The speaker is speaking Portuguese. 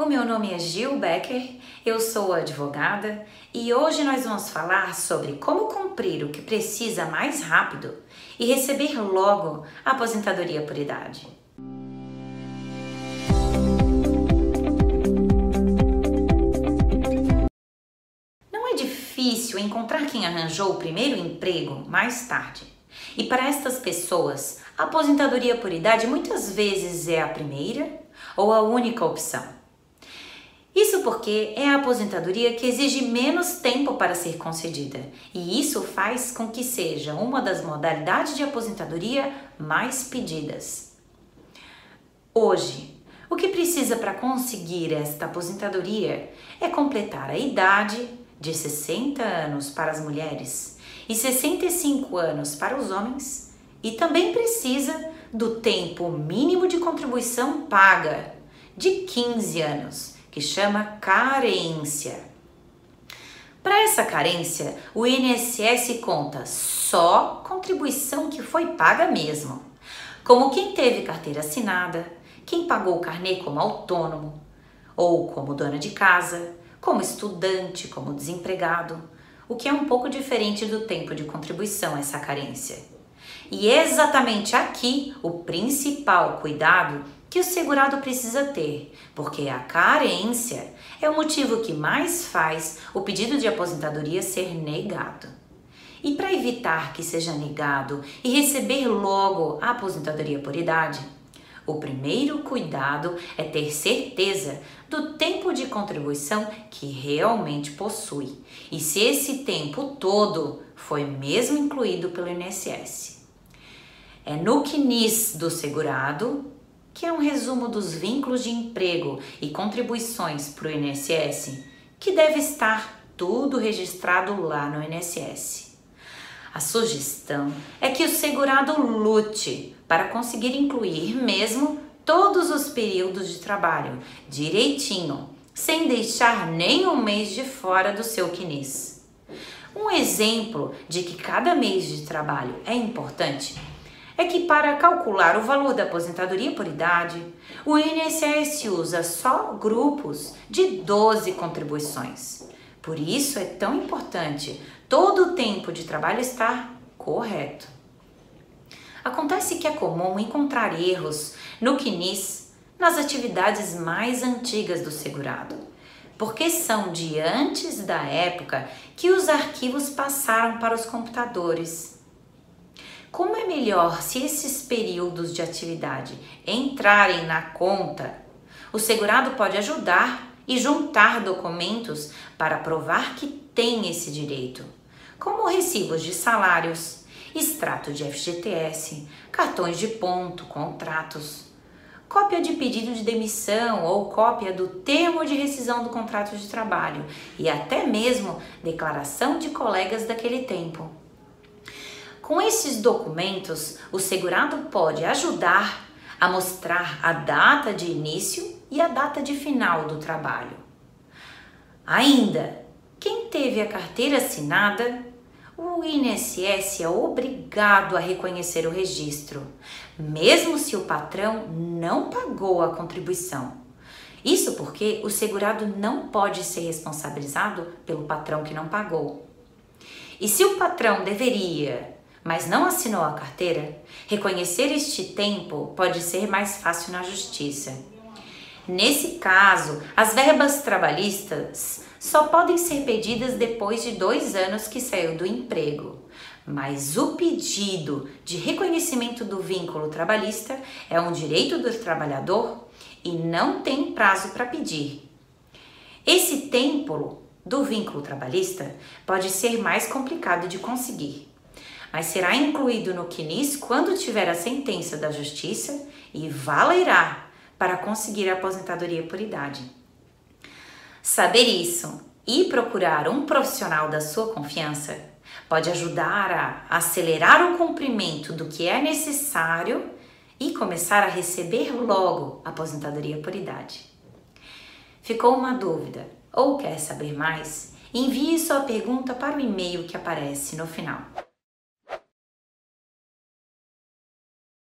O meu nome é Gil Becker, eu sou advogada e hoje nós vamos falar sobre como cumprir o que precisa mais rápido e receber logo a aposentadoria por idade. Não é difícil encontrar quem arranjou o primeiro emprego mais tarde. E para estas pessoas, a aposentadoria por idade muitas vezes é a primeira ou a única opção. Isso porque é a aposentadoria que exige menos tempo para ser concedida, e isso faz com que seja uma das modalidades de aposentadoria mais pedidas. Hoje, o que precisa para conseguir esta aposentadoria é completar a idade de 60 anos para as mulheres e 65 anos para os homens, e também precisa do tempo mínimo de contribuição paga de 15 anos que chama carência. Para essa carência, o INSS conta só contribuição que foi paga mesmo, como quem teve carteira assinada, quem pagou o carnê como autônomo, ou como dona de casa, como estudante, como desempregado, o que é um pouco diferente do tempo de contribuição essa carência. E é exatamente aqui o principal cuidado que o segurado precisa ter, porque a carência é o motivo que mais faz o pedido de aposentadoria ser negado. E para evitar que seja negado e receber logo a aposentadoria por idade, o primeiro cuidado é ter certeza do tempo de contribuição que realmente possui e se esse tempo todo foi mesmo incluído pelo INSS. É no CNIS do segurado que é um resumo dos vínculos de emprego e contribuições para o INSS, que deve estar tudo registrado lá no INSS. A sugestão é que o segurado lute para conseguir incluir mesmo todos os períodos de trabalho direitinho, sem deixar nenhum mês de fora do seu quinis. Um exemplo de que cada mês de trabalho é importante é que para calcular o valor da aposentadoria por idade, o INSS usa só grupos de 12 contribuições. Por isso é tão importante todo o tempo de trabalho estar correto. Acontece que é comum encontrar erros no CNIS nas atividades mais antigas do segurado, porque são de antes da época que os arquivos passaram para os computadores como é melhor se esses períodos de atividade entrarem na conta? O segurado pode ajudar e juntar documentos para provar que tem esse direito, como recibos de salários, extrato de FGTS, cartões de ponto, contratos, cópia de pedido de demissão ou cópia do termo de rescisão do contrato de trabalho e até mesmo declaração de colegas daquele tempo. Com esses documentos, o segurado pode ajudar a mostrar a data de início e a data de final do trabalho. Ainda, quem teve a carteira assinada, o INSS é obrigado a reconhecer o registro, mesmo se o patrão não pagou a contribuição. Isso porque o segurado não pode ser responsabilizado pelo patrão que não pagou. E se o patrão deveria mas não assinou a carteira, reconhecer este tempo pode ser mais fácil na justiça. Nesse caso, as verbas trabalhistas só podem ser pedidas depois de dois anos que saiu do emprego, mas o pedido de reconhecimento do vínculo trabalhista é um direito do trabalhador e não tem prazo para pedir. Esse tempo do vínculo trabalhista pode ser mais complicado de conseguir mas será incluído no CNIS quando tiver a sentença da Justiça e valerá para conseguir a aposentadoria por idade. Saber isso e procurar um profissional da sua confiança pode ajudar a acelerar o cumprimento do que é necessário e começar a receber logo a aposentadoria por idade. Ficou uma dúvida ou quer saber mais? Envie sua pergunta para o e-mail que aparece no final.